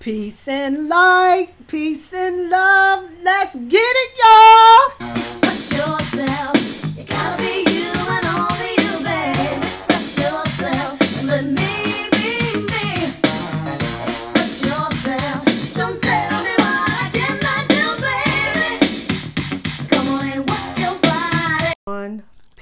Peace and light, peace and love. Let's get it, y'all. Express yourself.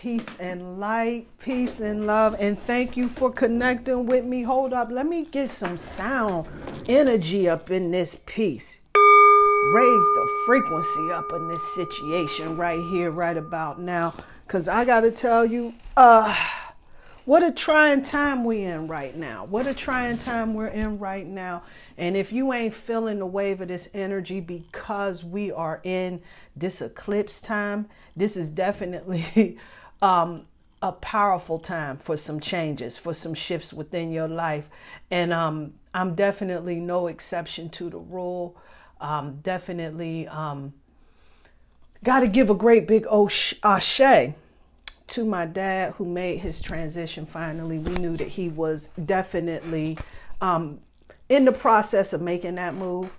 Peace and light, peace and love. And thank you for connecting with me. Hold up, let me get some sound energy up in this piece. Raise the frequency up in this situation right here, right about now. Cause I gotta tell you, uh, what a trying time we in right now. What a trying time we're in right now. And if you ain't feeling the wave of this energy because we are in this eclipse time, this is definitely um, a powerful time for some changes, for some shifts within your life. And um, I'm definitely no exception to the rule. Um, definitely um, got to give a great big osh- ashe to my dad who made his transition finally. We knew that he was definitely um, in the process of making that move.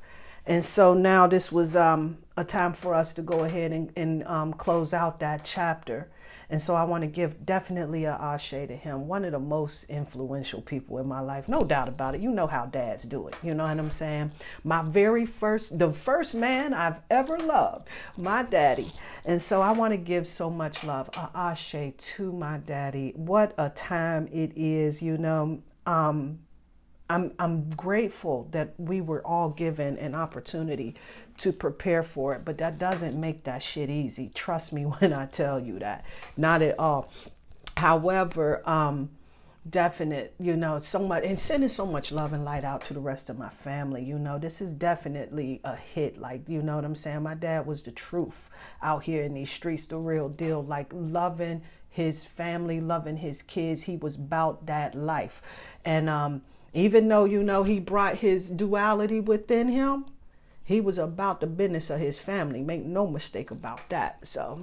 And so now this was um, a time for us to go ahead and, and um, close out that chapter. And so I want to give definitely a ashe to him, one of the most influential people in my life, no doubt about it. You know how dads do it. You know what I'm saying? My very first, the first man I've ever loved, my daddy. And so I want to give so much love, a ashe to my daddy. What a time it is, you know. Um, I'm I'm grateful that we were all given an opportunity to prepare for it, but that doesn't make that shit easy. Trust me when I tell you that. Not at all. However, um definite, you know, so much and sending so much love and light out to the rest of my family. You know, this is definitely a hit. Like, you know what I'm saying? My dad was the truth out here in these streets, the real deal, like loving his family, loving his kids. He was about that life. And um even though, you know, he brought his duality within him, he was about the business of his family. Make no mistake about that. So,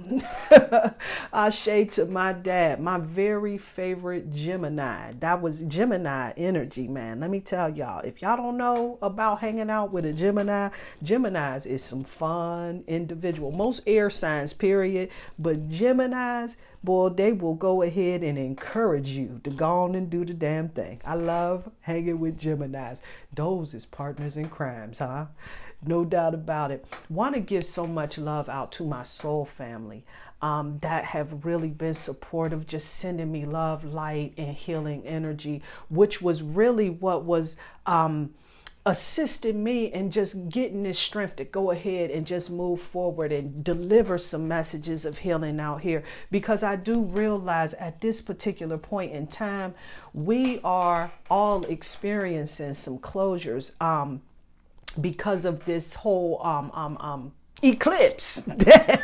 I shade to my dad, my very favorite Gemini. That was Gemini energy, man. Let me tell y'all, if y'all don't know about hanging out with a Gemini, Geminis is some fun individual. Most air signs, period, but Geminis, boy, they will go ahead and encourage you to go on and do the damn thing. I love hanging with Geminis. Those is partners in crimes, huh? No doubt about it. Want to give so much love out to my soul family um, that have really been supportive, just sending me love, light, and healing energy, which was really what was. Um, me in just getting this strength to go ahead and just move forward and deliver some messages of healing out here because I do realize at this particular point in time we are all experiencing some closures um because of this whole um um um eclipse damn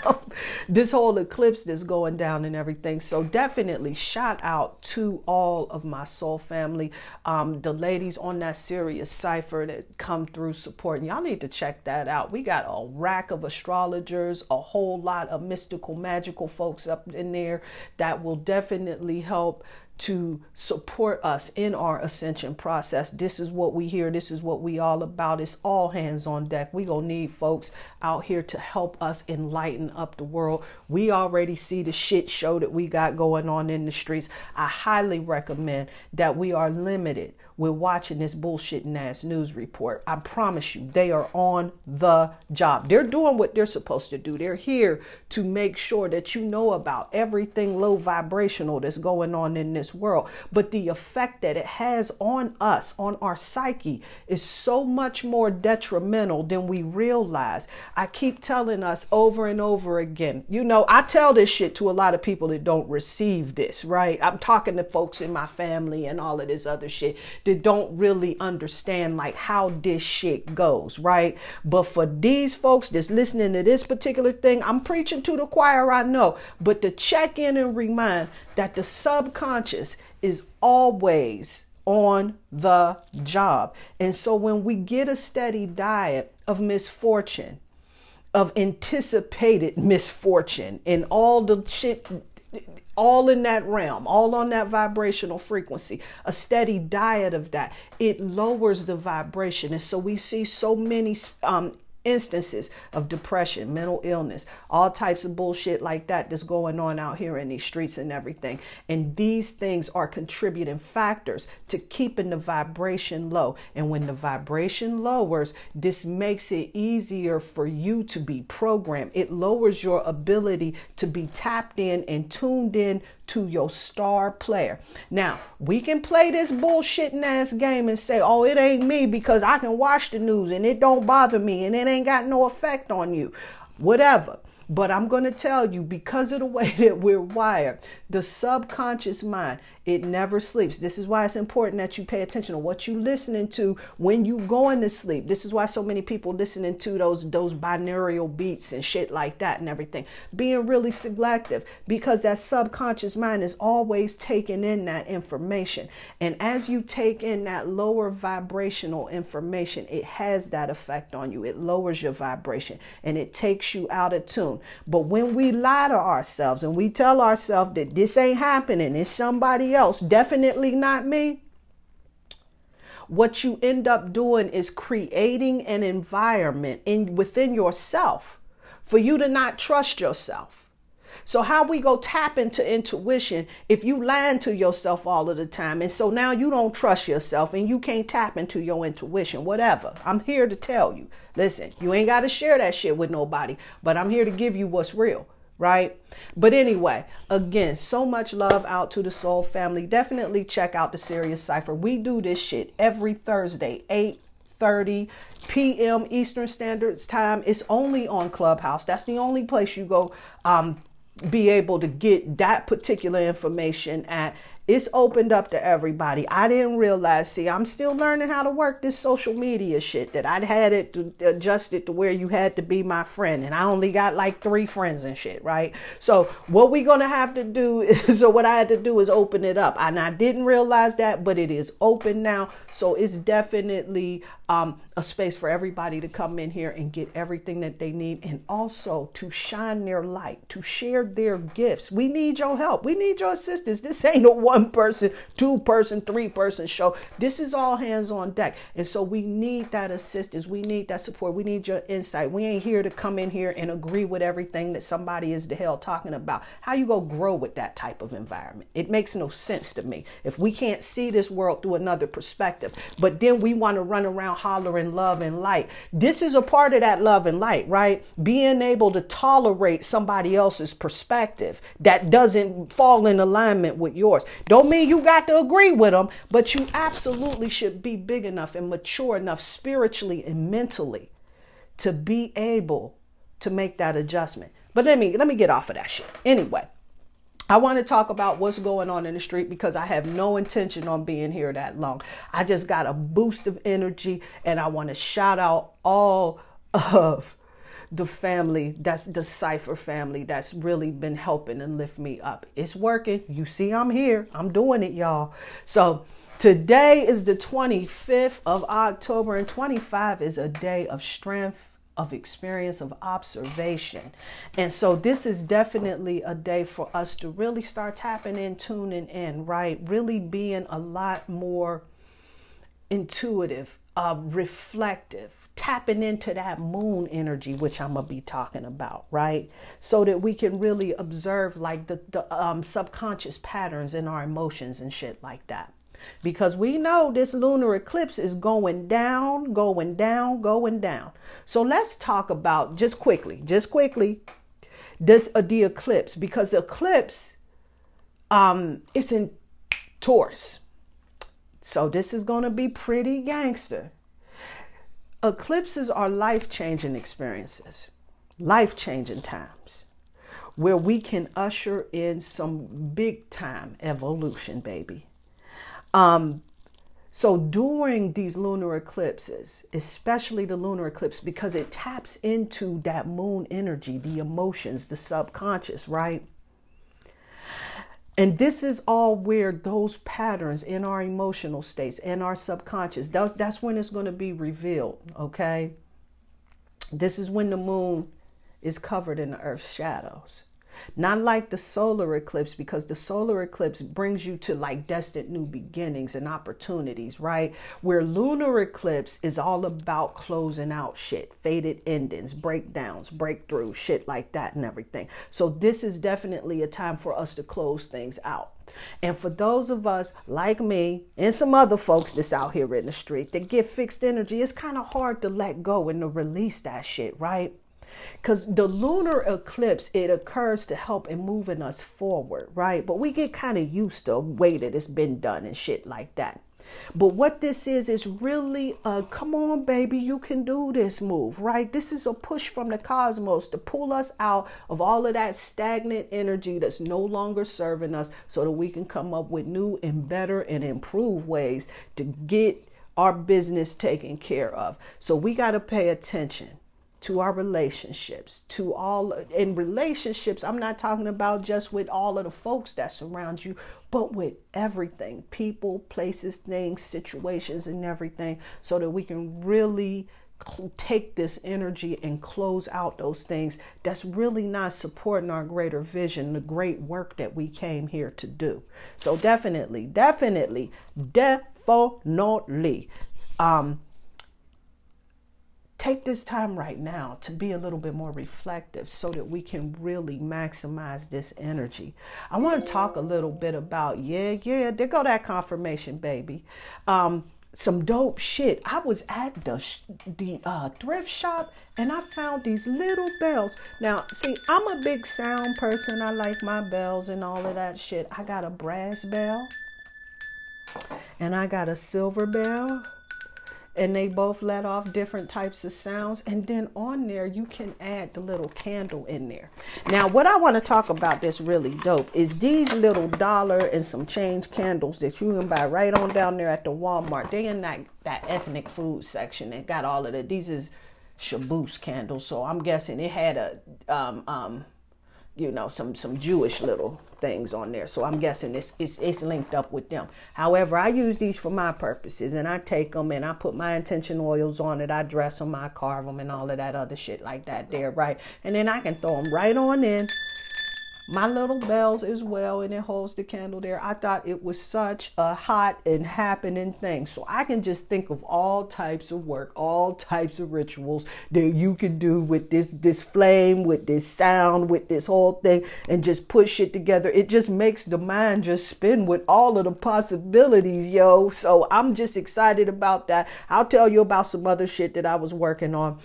this whole eclipse that's going down and everything. So definitely shout out to all of my soul family. Um the ladies on that serious cipher that come through supporting y'all need to check that out. We got a rack of astrologers a whole lot of mystical magical folks up in there that will definitely help to support us in our ascension process. This is what we hear. This is what we all about. It's all hands on deck. We gonna need folks out here to help us enlighten up the world. We already see the shit show that we got going on in the streets. I highly recommend that we are limited with watching this bullshitting ass news report. I promise you, they are on the job. They're doing what they're supposed to do. They're here to make sure that you know about everything low vibrational that's going on in this world. But the effect that it has on us, on our psyche, is so much more detrimental than we realize. I keep telling us over and over again. You know, I tell this shit to a lot of people that don't receive this, right? I'm talking to folks in my family and all of this other shit that don't really understand like how this shit goes, right? But for these folks that's listening to this particular thing, I'm preaching to the choir, I know, but to check in and remind that the subconscious is always on the job. And so when we get a steady diet of misfortune, of anticipated misfortune and all the shit all in that realm, all on that vibrational frequency, a steady diet of that, it lowers the vibration. And so we see so many um, instances of depression, mental illness, all types of bullshit like that that's going on out here in these streets and everything. And these things are contributing factors to keeping the vibration low. And when the vibration lowers, this makes it easier for you to be programmed. It lowers your ability to be tapped in and tuned in to your star player. Now, we can play this bullshitting ass game and say, oh, it ain't me because I can watch the news and it don't bother me and it ain't got no effect on you. Whatever. But I'm going to tell you, because of the way that we're wired, the subconscious mind, it never sleeps. This is why it's important that you pay attention to what you're listening to when you're going to sleep. This is why so many people listening to those those binaural beats and shit like that and everything. Being really selective because that subconscious mind is always taking in that information. And as you take in that lower vibrational information, it has that effect on you. It lowers your vibration and it takes you out of tune. But when we lie to ourselves and we tell ourselves that this ain't happening, it's somebody else, definitely not me. What you end up doing is creating an environment in within yourself for you to not trust yourself. So how we go tap into intuition if you lying to yourself all of the time and so now you don't trust yourself and you can't tap into your intuition whatever. I'm here to tell you. Listen, you ain't got to share that shit with nobody, but I'm here to give you what's real right? But anyway, again, so much love out to the Soul family. Definitely check out the Serious Cipher. We do this shit every Thursday, 8 30 p.m. Eastern Standard Time. It's only on Clubhouse. That's the only place you go um, be able to get that particular information at it's opened up to everybody. I didn't realize. See, I'm still learning how to work this social media shit. That I'd had it to adjust it to where you had to be my friend, and I only got like three friends and shit, right? So what we gonna have to do is, so what I had to do is open it up, and I didn't realize that, but it is open now. So it's definitely um, a space for everybody to come in here and get everything that they need, and also to shine their light, to share their gifts. We need your help. We need your assistance. This ain't a one person, two person, three person show. This is all hands on deck. And so we need that assistance. We need that support. We need your insight. We ain't here to come in here and agree with everything that somebody is the hell talking about. How you go grow with that type of environment? It makes no sense to me. If we can't see this world through another perspective, but then we want to run around hollering love and light. This is a part of that love and light, right? Being able to tolerate somebody else's perspective that doesn't fall in alignment with yours. Don't mean you got to agree with them, but you absolutely should be big enough and mature enough spiritually and mentally to be able to make that adjustment. But let me let me get off of that shit. Anyway, I want to talk about what's going on in the street because I have no intention on being here that long. I just got a boost of energy and I want to shout out all of the family that's the cipher family that's really been helping and lift me up. It's working. You see i'm here. I'm doing it y'all. So today is the 25th of october and 25 is a day of strength of experience of observation and so this is definitely a day for us to really start tapping in tuning in right really being a lot more intuitive uh, reflective tapping into that moon energy, which I'm gonna be talking about, right? So that we can really observe like the, the um, subconscious patterns in our emotions and shit like that. Because we know this lunar eclipse is going down, going down, going down. So let's talk about just quickly, just quickly, this uh, the eclipse because the eclipse um it's in Taurus. So this is going to be pretty gangster. Eclipses are life changing experiences, life changing times where we can usher in some big time evolution, baby. Um, so during these lunar eclipses, especially the lunar eclipse, because it taps into that moon energy, the emotions, the subconscious, right? And this is all where those patterns in our emotional states and our subconscious, that's, that's when it's going to be revealed, okay? This is when the moon is covered in the earth's shadows. Not like the solar eclipse, because the solar eclipse brings you to like destined new beginnings and opportunities, right? Where lunar eclipse is all about closing out shit, faded endings, breakdowns, breakthroughs, shit like that, and everything. So, this is definitely a time for us to close things out. And for those of us like me and some other folks that's out here in the street that get fixed energy, it's kind of hard to let go and to release that shit, right? Because the lunar eclipse, it occurs to help in moving us forward, right? But we get kind of used to the way that it's been done and shit like that. But what this is, is really a come on, baby, you can do this move, right? This is a push from the cosmos to pull us out of all of that stagnant energy that's no longer serving us so that we can come up with new and better and improved ways to get our business taken care of. So we got to pay attention to our relationships, to all in relationships. I'm not talking about just with all of the folks that surround you, but with everything people, places, things, situations, and everything, so that we can really take this energy and close out those things that's really not supporting our greater vision, the great work that we came here to do. So, definitely, definitely, definitely. Um, take this time right now to be a little bit more reflective so that we can really maximize this energy. I want to talk a little bit about, yeah, yeah, there go that confirmation, baby. Um, some dope shit. I was at the sh- the uh, thrift shop and I found these little bells. Now, see, I'm a big sound person. I like my bells and all of that shit. I got a brass bell and I got a silver bell and they both let off different types of sounds. And then on there you can add the little candle in there. Now what i want to talk about that's really dope is these little dollar and some change candles that you can buy right on down there at the walmart. They in that that ethnic food section and got all of it these is Shabbos candles. So i'm guessing it had a um um you know some some jewish little things on there. So I'm guessing it's, it's, it's linked up with them. However, I use these for my purposes and I take them and I put my intention oils on it. I dress them, I carve them and all of that other shit like that there, right? And then I can throw them right on in my little bells as well and it holds the candle there. I thought it was such a hot and happening thing. So i can just think of all types of work all types of rituals that you can do with this this flame with this sound with this whole thing and just push it together. It just makes the mind just spin with all of the possibilities yo. So i'm just excited about that. I'll tell you about some other shit that i was working on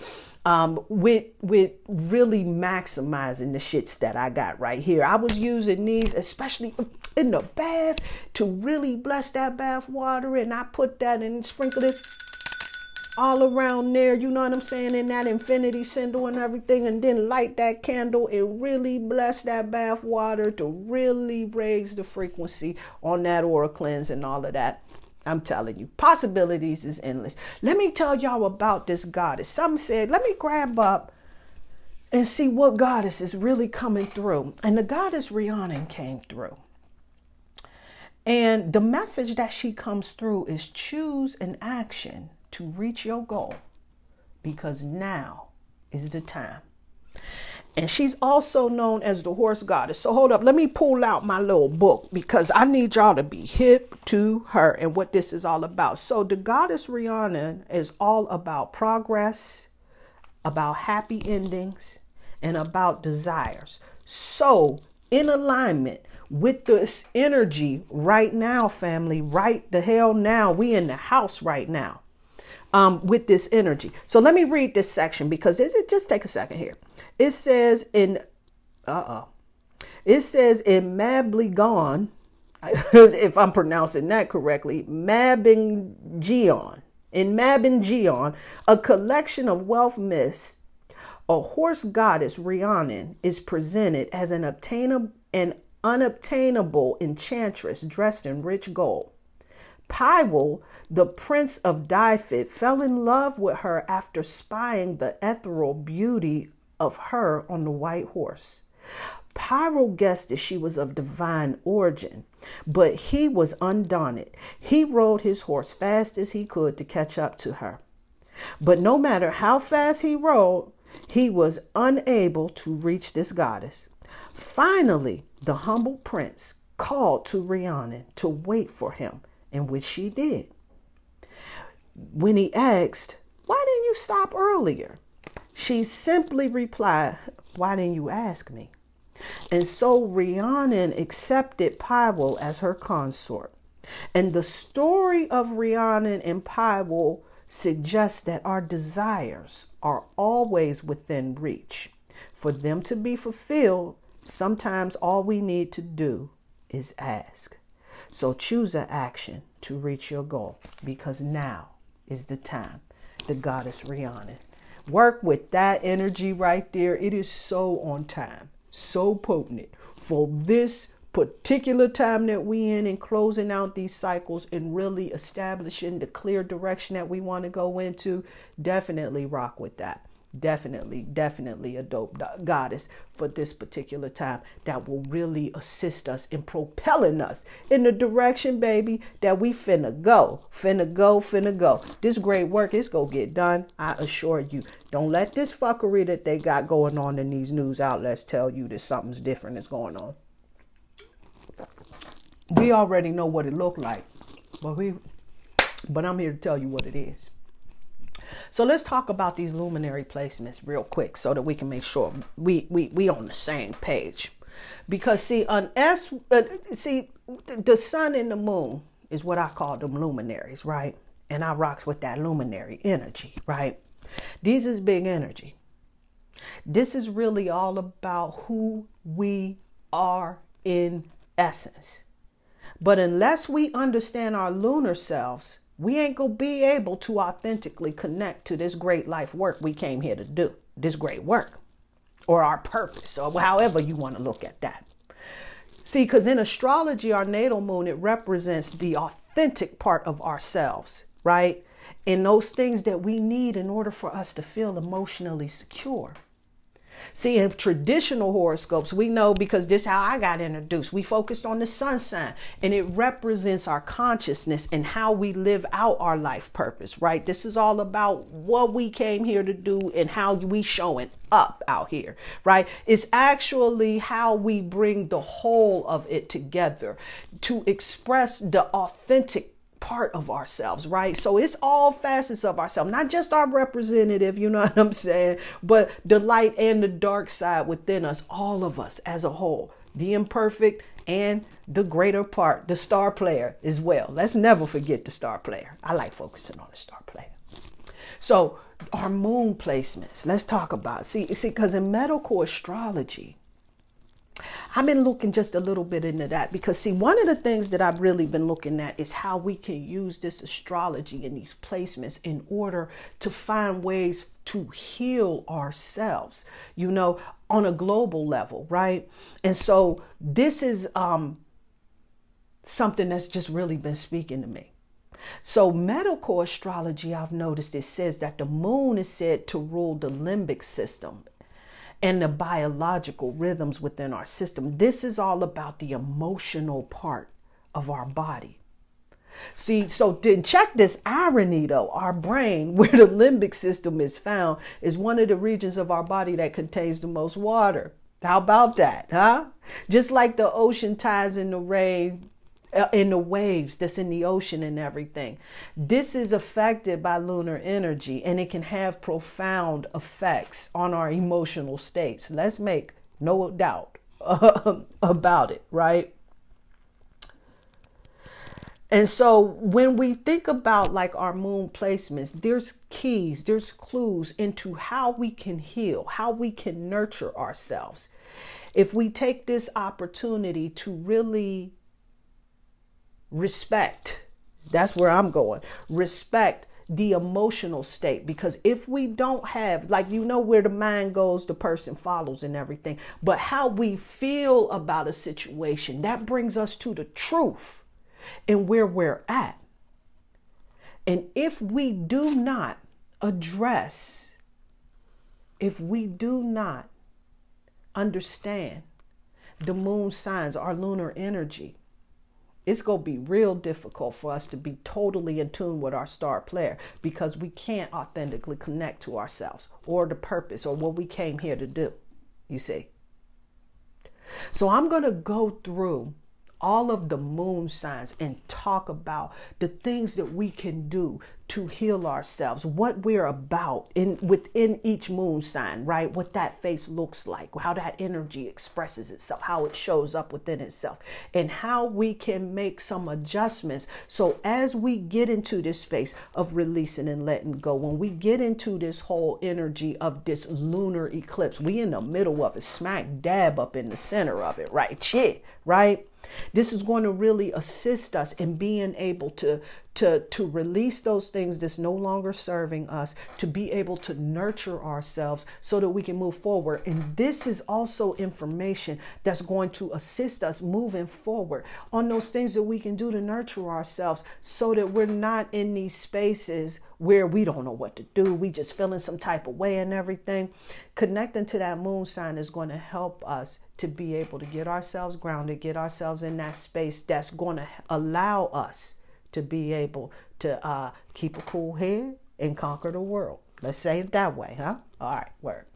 um, with with really maximizing the shits that I got right here. I was using these, especially in the bath, to really bless that bath water, and I put that and sprinkle it all around there. You know what I'm saying? In that infinity symbol and everything, and then light that candle and really bless that bath water to really raise the frequency on that aura cleanse and all of that. I'm telling you, possibilities is endless. Let me tell y'all about this goddess. Some said, let me grab up and see what goddess is really coming through. And the goddess Rhiannon came through. And the message that she comes through is choose an action to reach your goal because now is the time. And she's also known as the horse goddess. So hold up, let me pull out my little book because I need y'all to be hip to her and what this is all about. So the goddess Rhiannon is all about progress, about happy endings, and about desires. So in alignment with this energy right now, family, right the hell now, we in the house right now. Um, with this energy. So let me read this section because it, just take a second here. It says in uh uh It says in Mablygon, if I'm pronouncing that correctly, Mabingeon. In Mabingeon, a collection of Welsh myths, a horse goddess Rhiannon is presented as an obtainable an unobtainable enchantress dressed in rich gold. Pwyll, the prince of Dyfed, fell in love with her after spying the ethereal beauty of her on the white horse. Pyro guessed that she was of divine origin, but he was undaunted. He rode his horse fast as he could to catch up to her. But no matter how fast he rode, he was unable to reach this goddess. Finally, the humble prince called to Rhiannon to wait for him, in which she did. When he asked, Why didn't you stop earlier? She simply replied, Why didn't you ask me? And so Rhiannon accepted Pwyll as her consort. And the story of Rhiannon and Pwyll suggests that our desires are always within reach. For them to be fulfilled, sometimes all we need to do is ask. So choose an action to reach your goal because now is the time. The goddess Rhiannon. Work with that energy right there. It is so on time, so potent for this particular time that we in and closing out these cycles and really establishing the clear direction that we want to go into. Definitely rock with that definitely, definitely a dope goddess for this particular time that will really assist us in propelling us in the direction, baby, that we finna go. Finna go, finna go. This great work is gonna get done, I assure you. Don't let this fuckery that they got going on in these news outlets tell you that something's different is going on. We already know what it looked like, but we but I'm here to tell you what it is. So let's talk about these luminary placements real quick so that we can make sure we we we on the same page. Because see, on S, uh, see, the sun and the moon is what I call them luminaries, right? And I rocks with that luminary energy, right? These is big energy. This is really all about who we are in essence. But unless we understand our lunar selves, we ain't gonna be able to authentically connect to this great life work we came here to do, this great work, or our purpose, or however you want to look at that. See, because in astrology, our natal moon, it represents the authentic part of ourselves, right? And those things that we need in order for us to feel emotionally secure. See, in traditional horoscopes, we know because this is how I got introduced. We focused on the sun sign, and it represents our consciousness and how we live out our life purpose, right? This is all about what we came here to do and how we showing up out here, right? It's actually how we bring the whole of it together to express the authentic part of ourselves, right? So it's all facets of ourselves, not just our representative, you know what I'm saying, but the light and the dark side within us, all of us as a whole, the imperfect and the greater part, the star player as well. Let's never forget the star player. I like focusing on the star player. So our moon placements, let's talk about. See, see, because in medical astrology, I've been looking just a little bit into that because, see, one of the things that I've really been looking at is how we can use this astrology and these placements in order to find ways to heal ourselves, you know, on a global level, right? And so this is um, something that's just really been speaking to me. So, medical astrology, I've noticed it says that the moon is said to rule the limbic system and the biological rhythms within our system. This is all about the emotional part of our body. See, so then check this irony though. Our brain, where the limbic system is found, is one of the regions of our body that contains the most water. How about that, huh? Just like the ocean tides in the rain Uh, in the waves that's in the ocean and everything. This is affected by lunar energy and it can have profound effects on our emotional states. Let's make no doubt um, about it, right? And so when we think about like our moon placements, there's keys, there's clues into how we can heal, how we can nurture ourselves. If we take this opportunity to really respect. That's where I'm going. Respect the emotional state because if we don't have like you know where the mind goes the person follows and everything but how we feel about a situation that brings us to the truth and where we're at and if we do not address if we do not understand the moon signs our lunar energy it's going to be real difficult for us to be totally in tune with our star player because we can't authentically connect to ourselves or the purpose or what we came here to do. You see? So I'm going to go through all of the moon signs and talk about the things that we can do to heal ourselves, what we're about in within each moon sign, right? What that face looks like, how that energy expresses itself, how it shows up within itself, and how we can make some adjustments. So as we get into this space of releasing and letting go, when we get into this whole energy of this lunar eclipse, we in the middle of it, smack dab up in the center of it, right? Shit, right? This is going to really assist us in being able to to to release those things that's no longer serving us, to be able to nurture ourselves so that we can move forward. And this is also information that's going to assist us moving forward on those things that we can do to nurture ourselves so that we're not in these spaces where we don't know what to do. We just feeling some type of way and everything. Connecting to that moon sign is going to help us to be able to get ourselves grounded, get ourselves in that space that's going to allow us to be able to uh, keep a cool head and conquer the world. Let's say it that way, huh? All right, word.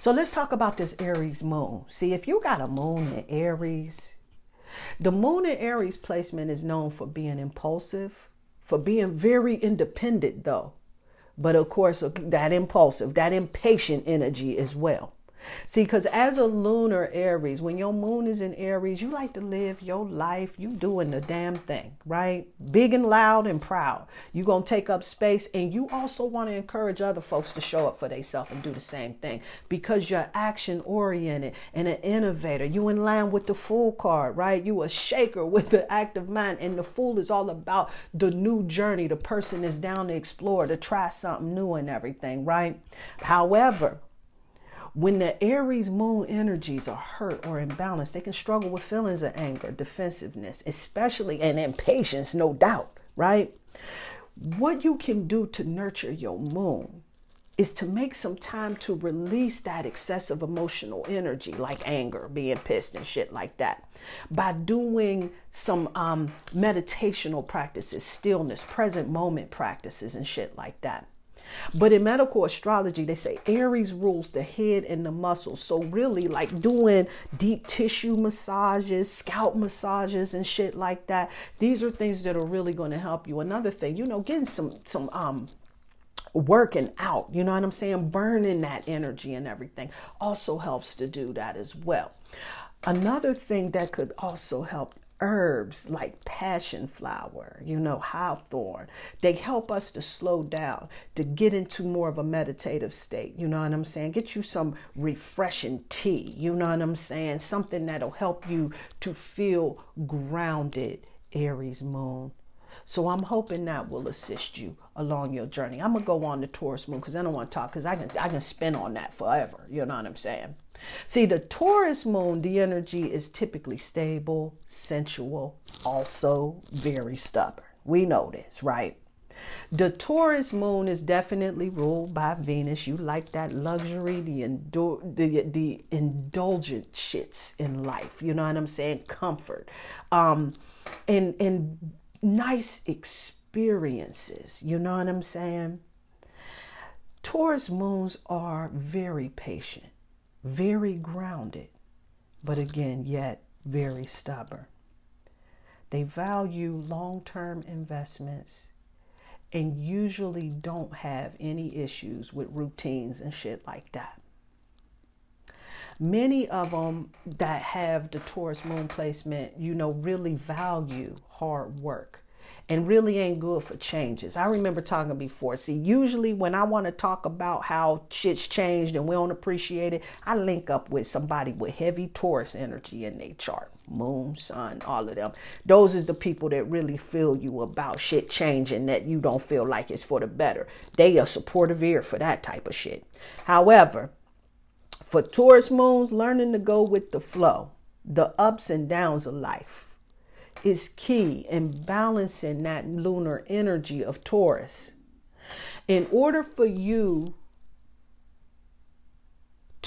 So let's talk about this Aries moon. See, if you got a moon in Aries, the moon in Aries placement is known for being impulsive, for being very independent, though. But of course, that impulsive, that impatient energy as well. See, because as a lunar Aries, when your moon is in Aries, you like to live your life. You doing the damn thing, right? Big and loud and proud. you going to take up space and you also want to encourage other folks to show up for themselves and do the same thing because you're action oriented and an innovator. You in line with the fool card, right? You a shaker with the active mind and the fool is all about the new journey. The person is down to explore, to try something new and everything, right? However, when the Aries moon energies are hurt or imbalanced, they can struggle with feelings of anger, defensiveness, especially and impatience, no doubt, right? What you can do to nurture your moon is to make some time to release that excessive emotional energy, like anger, being pissed, and shit like that, by doing some um, meditational practices, stillness, present moment practices, and shit like that. But in medical astrology, they say Aries rules the head and the muscles. So really like doing deep tissue massages, scalp massages and shit like that. These are things that are really going to help you. Another thing, you know, getting some some um working out, you know what I'm saying? Burning that energy and everything also helps to do that as well. Another thing that could also help herbs like passion flower, you know, hawthorn. They help us to slow down, to get into more of a meditative state. You know what I'm saying? Get you some refreshing tea. You know what I'm saying? Something that'll help you to feel grounded, Aries moon. So I'm hoping that will assist you along your journey. I'm gonna go on the Taurus moon because I don't want to talk because I can I can spin on that forever. You know what I'm saying? See, the Taurus moon, the energy is typically stable, sensual, also very stubborn. We know this, right? The Taurus moon is definitely ruled by Venus. You like that luxury, the, indul- the, the indulgent shits in life. You know what I'm saying? Comfort. Um, and, and nice experiences. You know what I'm saying? Taurus moons are very patient very grounded, but again, yet very stubborn. They value long term investments and usually don't have any issues with routines and shit like that. Many of them that have the Taurus moon placement, you know, really value hard work and really ain't good for changes. I remember talking before. See, usually when I want to talk about how shit's changed and we don't appreciate it, I link up with somebody with heavy Taurus energy in their chart. Moon, sun, all of them. Those is the people that really feel you about shit changing that you don't feel like it's for the better. They are supportive ear for that type of shit. However, for Taurus moons, learning to go with the flow, the ups and downs of life is key in balancing that lunar energy of Taurus. In order for you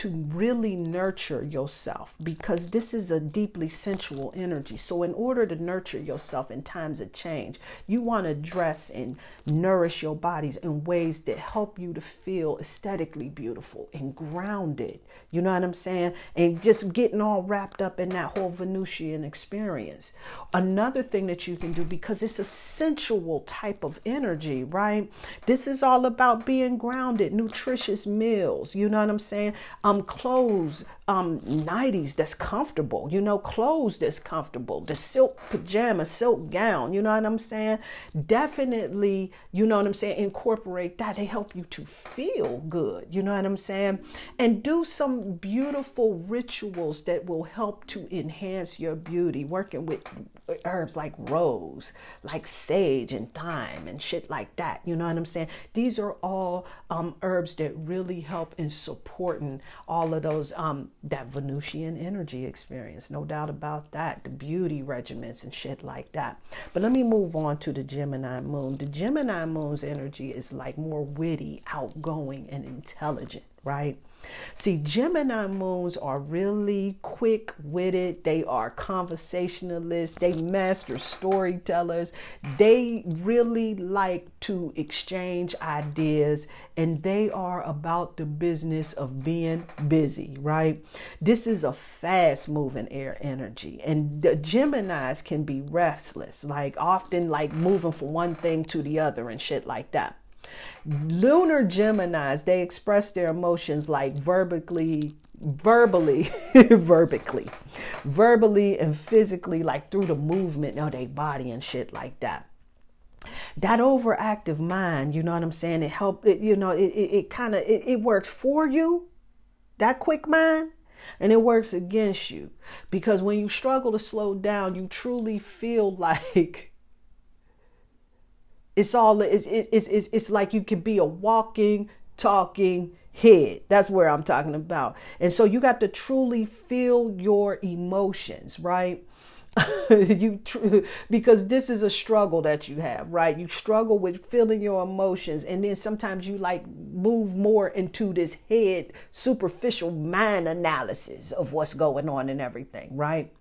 to really nurture yourself because this is a deeply sensual energy. So, in order to nurture yourself in times of change, you want to dress and nourish your bodies in ways that help you to feel aesthetically beautiful and grounded. You know what I'm saying? And just getting all wrapped up in that whole Venusian experience. Another thing that you can do because it's a sensual type of energy, right? This is all about being grounded, nutritious meals. You know what I'm saying? Um, clothes, um, 90s that's comfortable. You know, clothes that's comfortable. The silk pajama, silk gown. You know what I'm saying? Definitely, you know what I'm saying? Incorporate that. They help you to feel good. You know what I'm saying? And do some beautiful rituals that will help to enhance your beauty. Working with herbs like rose, like sage and thyme and shit like that. You know what I'm saying? These are all um, herbs that really help in supporting all of those um, that Venusian energy experience. No doubt about that. The beauty regimens and shit like that. But let me move on to the Gemini moon. The Gemini moon's energy is like more witty, outgoing, and intelligent, right? See, Gemini moons are really quick witted. They are conversationalists. They master storytellers. They really like to exchange ideas and they are about the business of being busy, right? This is a fast moving air energy. And the Geminis can be restless, like often like moving from one thing to the other and shit like that. Lunar Geminis, they express their emotions like verbally, verbally, verbally, verbally and physically, like through the movement of their body and shit like that. That overactive mind, you know what I'm saying? It help it, you know, it, it, it kind of it, it works for you, that quick mind, and it works against you. Because when you struggle to slow down, you truly feel like it's all it's it's it's, it's like you could be a walking, talking head. That's where I'm talking about. And so you got to truly feel your emotions, right? you tr- because this is a struggle that you have right you struggle with feeling your emotions and then sometimes you like move more into this head superficial mind analysis of what's going on and everything right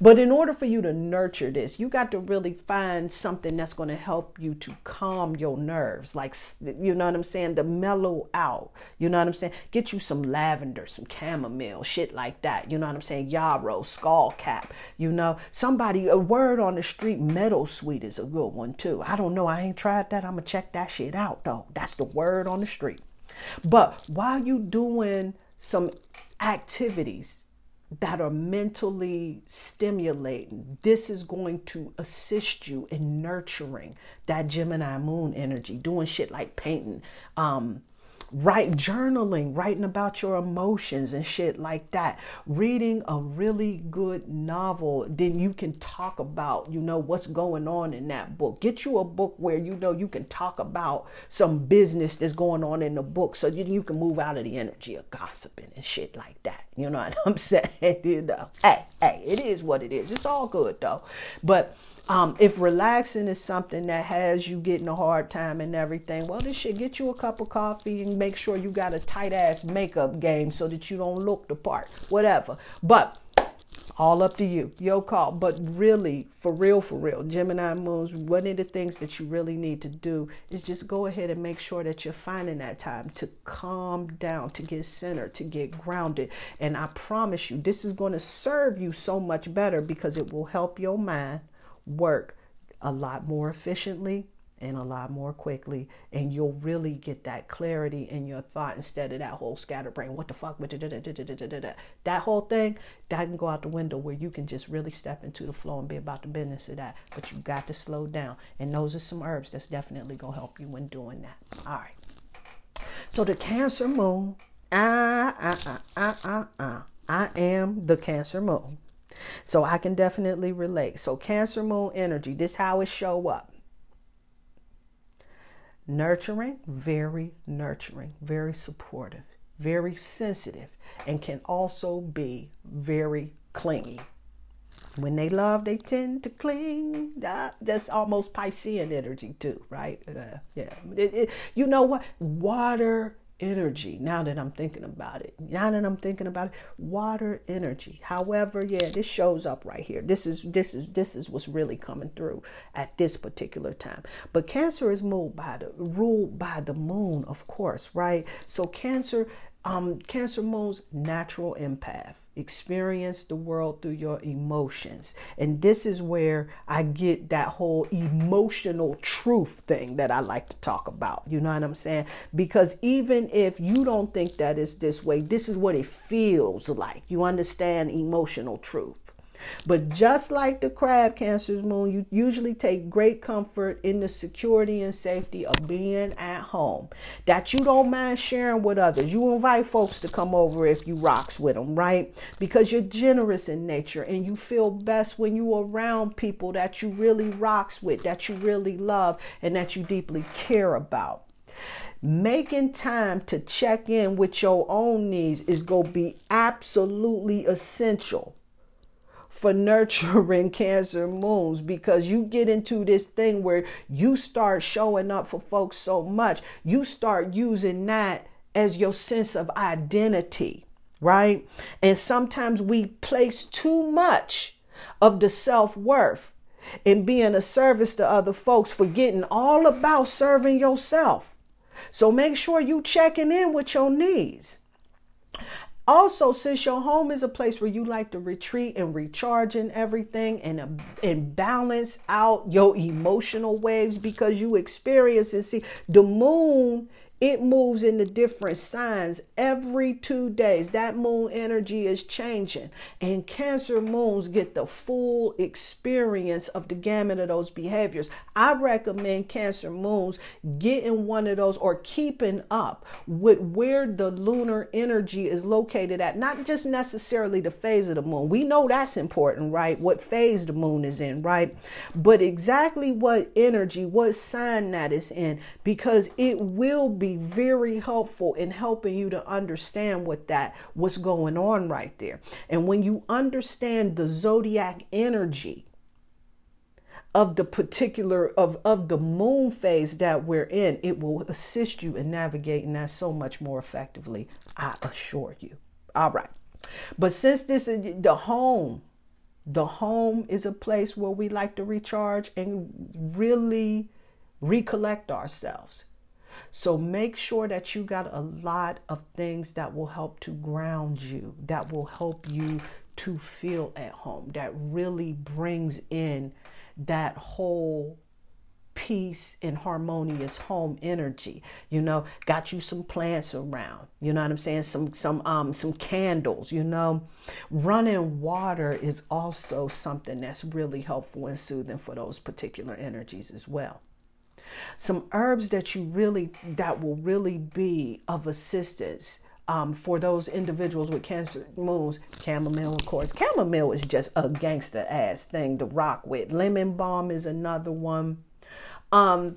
but in order for you to nurture this, you got to really find something that's going to help you to calm your nerves. Like, you know what I'm saying? To mellow out. You know what I'm saying? Get you some lavender, some chamomile, shit like that. You know what I'm saying? Yarrow, skull cap. You know, somebody, a word on the street, meadow sweet is a good one too. I don't know. I ain't tried that. I'm going to check that shit out though. That's the word on the street. But while you doing some activities, that are mentally stimulating. This is going to assist you in nurturing that Gemini moon energy, doing shit like painting, um, write journaling, writing about your emotions and shit like that. Reading a really good novel, then you can talk about, you know, what's going on in that book. Get you a book where you know you can talk about some business that's going on in the book so you, you can move out of the energy of gossiping and shit like that. You know what I'm saying? you know, hey, hey, it is what it is. It's all good though. But um, if relaxing is something that has you getting a hard time and everything, well, this should get you a cup of coffee and make sure you got a tight ass makeup game so that you don't look the part, whatever. But all up to you, your call. But really, for real, for real, Gemini moons, one of the things that you really need to do is just go ahead and make sure that you're finding that time to calm down, to get centered, to get grounded. And I promise you, this is going to serve you so much better because it will help your mind work a lot more efficiently and a lot more quickly and you'll really get that clarity in your thought instead of that whole scatterbrain what the fuck? That whole thing that can go out the window where you can just really step into the flow and be about the business of that. But you got to slow down and those are some herbs that's definitely going to help you when doing that. All right. So the cancer moon ah ah ah ah ah, ah. i am the cancer moon so I can definitely relate. So Cancer Moon energy, this how it show up. Nurturing, very nurturing, very supportive, very sensitive, and can also be very clingy. When they love, they tend to cling. That's almost Piscean energy too, right? Uh, yeah. It, it, you know what? Water energy now that I'm thinking about it. Now that I'm thinking about it, water energy. However, yeah, this shows up right here. This is this is this is what's really coming through at this particular time. But cancer is ruled by the ruled by the moon, of course, right? So cancer um, Cancer Moon's natural empath. Experience the world through your emotions. And this is where I get that whole emotional truth thing that I like to talk about. You know what I'm saying? Because even if you don't think that it's this way, this is what it feels like. You understand emotional truth. But just like the crab cancer's moon, you usually take great comfort in the security and safety of being at home. That you don't mind sharing with others. You invite folks to come over if you rocks with them, right? Because you're generous in nature and you feel best when you're around people that you really rocks with, that you really love, and that you deeply care about making time to check in with your own needs is going to be absolutely essential for nurturing cancer moons because you get into this thing where you start showing up for folks so much. You start using that as your sense of identity right? And sometimes we place too much of the self-worth in being a service to other folks forgetting all about serving yourself. So make sure you checking in with your needs also, since your home is a place where you like to retreat and recharge and everything and, and balance out your emotional waves because you experience and see the moon it moves in the different signs every two days. That moon energy is changing, and Cancer moons get the full experience of the gamut of those behaviors. I recommend Cancer moons getting one of those or keeping up with where the lunar energy is located at, not just necessarily the phase of the moon. We know that's important, right? What phase the moon is in, right? But exactly what energy, what sign that is in, because it will be be very helpful in helping you to understand what that what's going on right there. And when you understand the zodiac energy of the particular of of the moon phase that we're in, it will assist you in navigating that so much more effectively. I assure you. All right. But since this is the home, the home is a place where we like to recharge and really recollect ourselves. So make sure that you got a lot of things that will help to ground you, that will help you to feel at home, that really brings in that whole peace and harmonious home energy you know got you some plants around you know what i'm saying? Some some um some candles you know? Running water is also something that's really helpful and soothing for those particular energies as well some herbs that you really that will really be of assistance um, for those individuals with cancer moons, chamomile, of course. Chamomile is just a gangster ass thing to rock with. Lemon balm is another one. Um,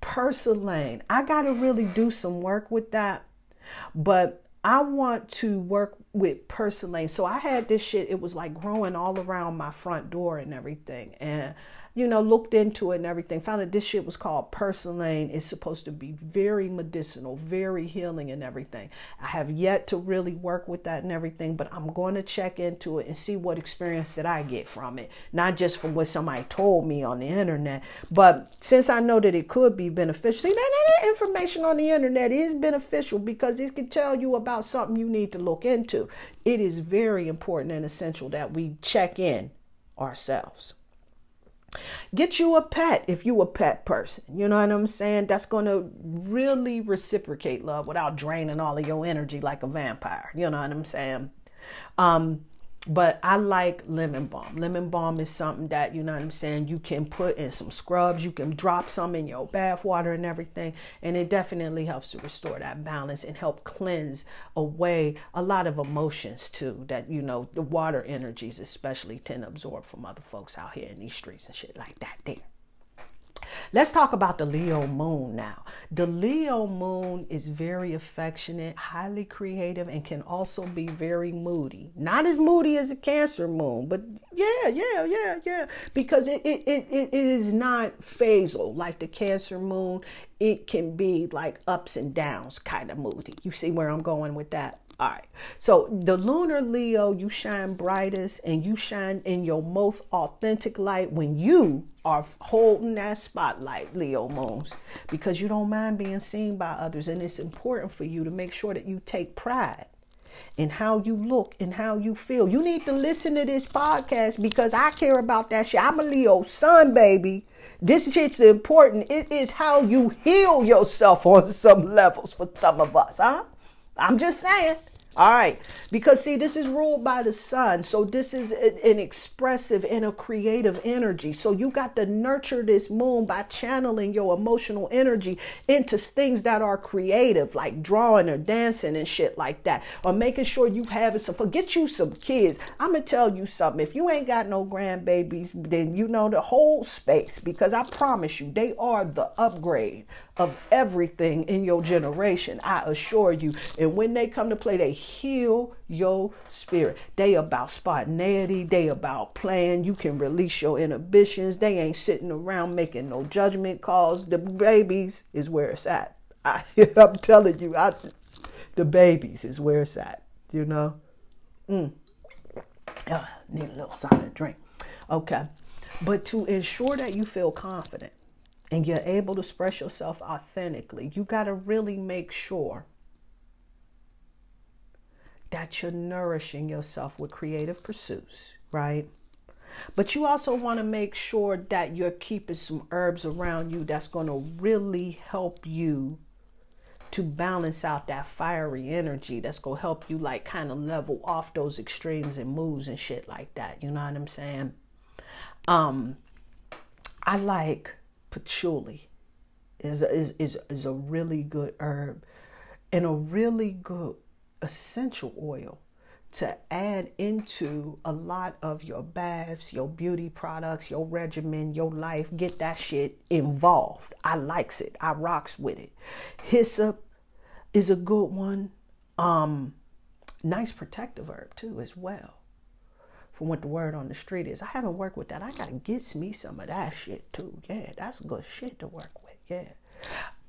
purslane, I got to really do some work with that, but I want to work with purslane. So I had this shit, it was like growing all around my front door and everything. And you know, looked into it and everything, found that this shit was called purslane. It's supposed to be very medicinal, very healing and everything. I have yet to really work with that and everything, but I'm going to check into it and see what experience that I get from it. Not just from what somebody told me on the internet, but since I know that it could be beneficial, see, that, that information on the internet is beneficial because it can tell you about something you need to look into. It is very important and essential that we check in ourselves. Get you a pet if you a pet person. You know what I'm saying? That's going to really reciprocate love without draining all of your energy like a vampire. You know what I'm saying? Um, but I like lemon balm. Lemon balm is something that, you know what I'm saying, you can put in some scrubs, you can drop some in your bath water and everything, and it definitely helps to restore that balance and help cleanse away a lot of emotions too that, you know, the water energies especially tend to absorb from other folks out here in these streets and shit like that there. Let's talk about the Leo moon now. The Leo moon is very affectionate, highly creative, and can also be very moody. Not as moody as a Cancer moon, but yeah, yeah, yeah, yeah. Because it, it, it, it is not phasal like the Cancer moon. It can be like ups and downs kind of moody. You see where I'm going with that? All right. So the lunar Leo, you shine brightest and you shine in your most authentic light when you are holding that spotlight, Leo moons, because you don't mind being seen by others. And it's important for you to make sure that you take pride in how you look and how you feel. You need to listen to this podcast because I care about that shit. I'm a Leo sun, baby. This shit's important. It is how you heal yourself on some levels for some of us, huh? I'm just saying. All right. Because, see, this is ruled by the sun. So, this is an expressive and a creative energy. So, you got to nurture this moon by channeling your emotional energy into things that are creative, like drawing or dancing and shit like that, or making sure you have some. Forget you some kids. I'm going to tell you something. If you ain't got no grandbabies, then you know the whole space because I promise you, they are the upgrade of everything in your generation. I assure you. And when they come to play, they heal your spirit. They about spontaneity. They about playing. You can release your inhibitions. They ain't sitting around making no judgment calls. The babies is where it's at. I, am telling you, I, the babies is where it's at. You know. Mm. Uh, need a little to drink. Okay. But to ensure that you feel confident and you're able to express yourself authentically, you got to really make sure that you're nourishing yourself with creative pursuits, right? But you also want to make sure that you're keeping some herbs around you that's going to really help you to balance out that fiery energy that's going to help you like kind of level off those extremes and moods and shit like that. You know what I'm saying? Um I like patchouli is is is is a really good herb and a really good essential oil to add into a lot of your baths, your beauty products, your regimen, your life. Get that shit involved. I likes it. I rocks with it. Hyssop is a good one. Um, nice protective herb too as well. From what the word on the street is, I haven't worked with that. I gotta get me some of that shit too. Yeah, that's good shit to work with. Yeah.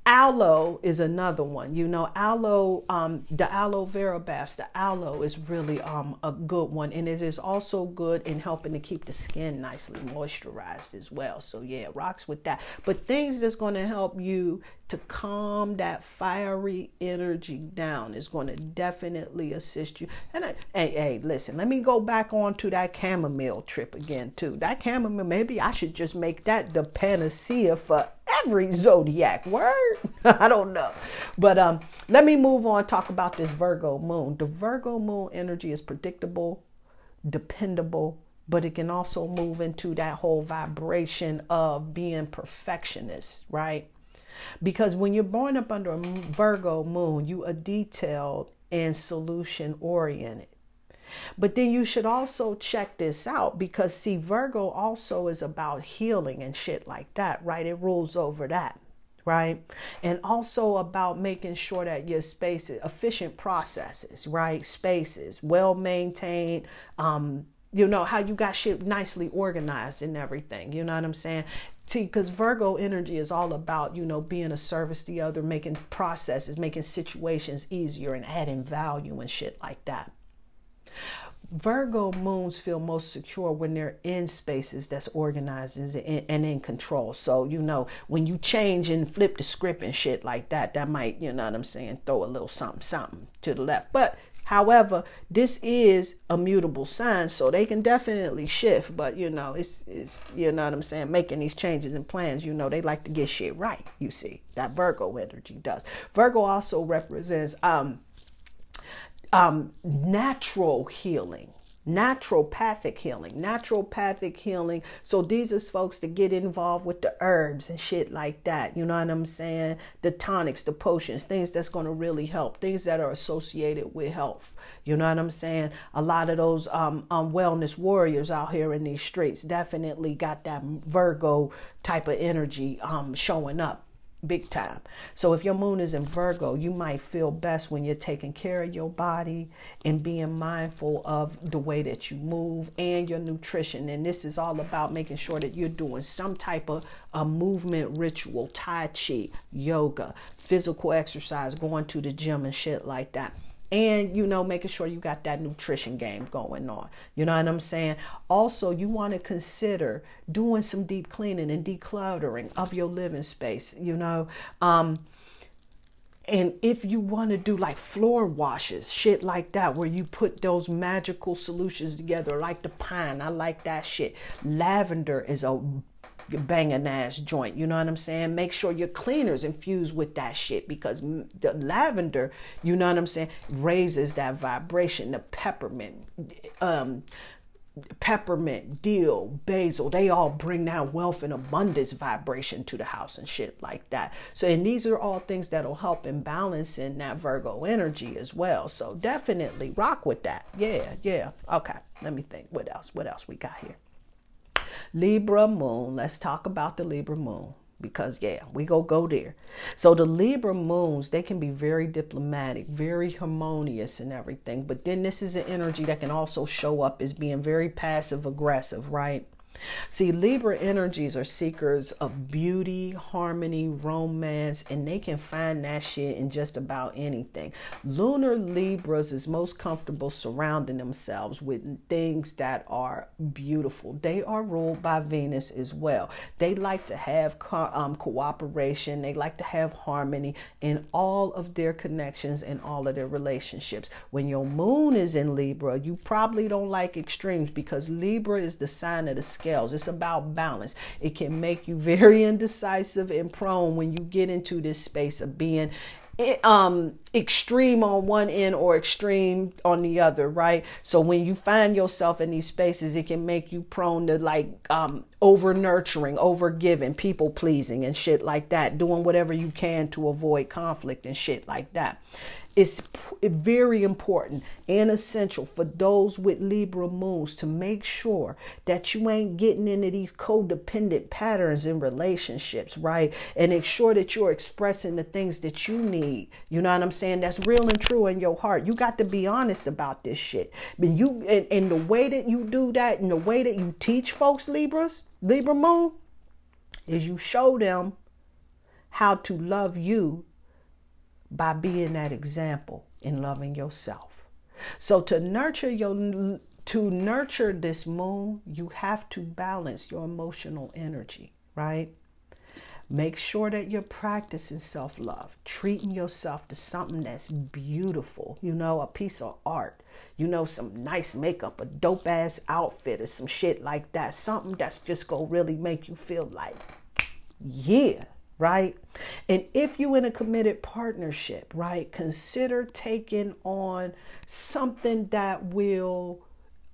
Aloe is another one. You know, aloe, um, the aloe vera baths, the aloe is really um, a good one. And it is also good in helping to keep the skin nicely moisturized as well. So, yeah, rocks with that. But things that's going to help you to calm that fiery energy down is going to definitely assist you. And I, hey, hey, listen, let me go back on to that chamomile trip again, too. That chamomile, maybe I should just make that the panacea for every zodiac word. I don't know. But um let me move on talk about this virgo moon. The virgo moon energy is predictable dependable but it can also move into that whole vibration of being perfectionist right? Because when you're born up under a virgo moon you are detailed and solution oriented but then you should also check this out because, see, Virgo also is about healing and shit like that, right? It rules over that, right? And also about making sure that your space is efficient processes, right? Spaces, well maintained, um, you know, how you got shit nicely organized and everything. You know what I'm saying? See, because Virgo energy is all about, you know, being a service to the other, making processes, making situations easier and adding value and shit like that. Virgo moons feel most secure when they're in spaces that's organized and in control. So, you know, when you change and flip the script and shit like that, that might, you know what I'm saying, throw a little something, something to the left. But However, this is a mutable sign, so they can definitely shift. But you know, it's it's you know what I'm saying, making these changes and plans. You know, they like to get shit right. You see that Virgo energy does. Virgo also represents um um, natural healing. naturopathic healing naturopathic healing. So these are folks that get involved with the herbs and shit like that. You know what i'm saying? The tonics the potions things that's going to really help things that are associated with health. You know what i'm saying? A lot of those um, um wellness warriors out here in these streets definitely got that virgo type of energy um showing up big time. So if your moon is in Virgo, you might feel best when you're taking care of your body and being mindful of the way that you move and your nutrition. And this is all about making sure that you're doing some type of a movement ritual, tai chi, yoga, physical exercise, going to the gym and shit like that and you know making sure you got that nutrition game going on. You know what i'm saying? Also you want to consider doing some deep cleaning and decluttering of your living space you know? Um and if you want to do like floor washes, shit like that, where you put those magical solutions together, like the pine, I like that shit. Lavender is a banging ass joint. You know what I'm saying? Make sure your cleaners infused with that shit because the lavender, you know what I'm saying, raises that vibration. The peppermint, um, peppermint, dill, basil, they all bring that wealth and abundance vibration to the house and shit like that. So, and these are all things that'll help in balancing that Virgo energy as well. So, definitely rock with that. Yeah, yeah. Okay, let me think. What else? What else we got here? Libra moon. Let's talk about the Libra moon because yeah, we go go there. So the Libra moons, they can be very diplomatic, very harmonious and everything. But then this is an energy that can also show up as being very passive aggressive, right? See, Libra energies are seekers of beauty, harmony, romance, and they can find that shit in just about anything. Lunar Libras is most comfortable surrounding themselves with things that are beautiful. They are ruled by Venus as well. They like to have co- um, cooperation, they like to have harmony in all of their connections and all of their relationships. When your moon is in Libra, you probably don't like extremes because Libra is the sign of the scales. It's about balance. It can make you very indecisive and prone when you get into this space of being um extreme on one end or extreme on the other right so when you find yourself in these spaces it can make you prone to like um over nurturing over giving people pleasing and shit like that doing whatever you can to avoid conflict and shit like that it's very important and essential for those with Libra moons to make sure that you ain't getting into these codependent patterns in relationships, right? And make sure that you're expressing the things that you need. You know what I'm saying? That's real and true in your heart. You got to be honest about this shit. But you and, and the way that you do that and the way that you teach folks Libras, Libra moon, is you show them how to love you by being that example in loving yourself. So to nurture your to nurture this moon, you have to balance your emotional energy, right? Make sure that you're practicing self love, treating yourself to something that's beautiful, you know, a piece of art, you know, some nice makeup, a dope ass outfit, or some shit like that. Something that's just gonna really make you feel like, yeah, right? And if you're in a committed partnership, right, consider taking on something that will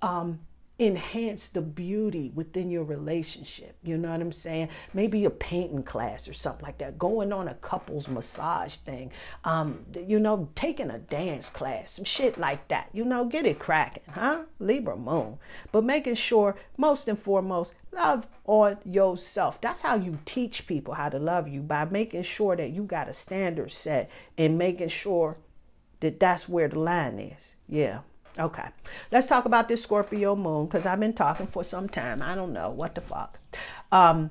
um, enhance the beauty within your relationship. You know what I'm saying? Maybe a painting class or something like that. Going on a couples massage thing. Um, you know, taking a dance class, some shit like that. You know, get it cracking, huh? Libra moon. But making sure, most and foremost, love on yourself. That's how you teach people how to love you by making sure that you got a standard set and making sure that that's where the line is. Yeah. Okay, let's talk about this Scorpio moon because I've been talking for some time. I don't know what the fuck. Um,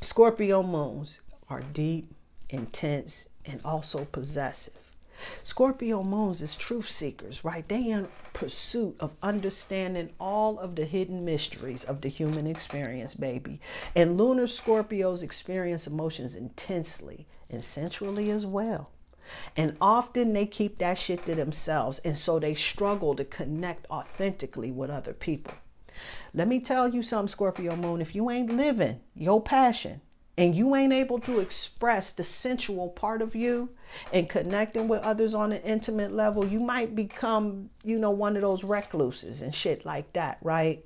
Scorpio moons are deep, intense, and also possessive. Scorpio moons is truth seekers, right? They in pursuit of understanding all of the hidden mysteries of the human experience, baby. And lunar Scorpios experience emotions intensely and sensually as well. And often they keep that shit to themselves. And so they struggle to connect authentically with other people. Let me tell you something, Scorpio Moon. If you ain't living your passion and you ain't able to express the sensual part of you, and connecting with others on an intimate level, you might become, you know, one of those recluses and shit like that, right?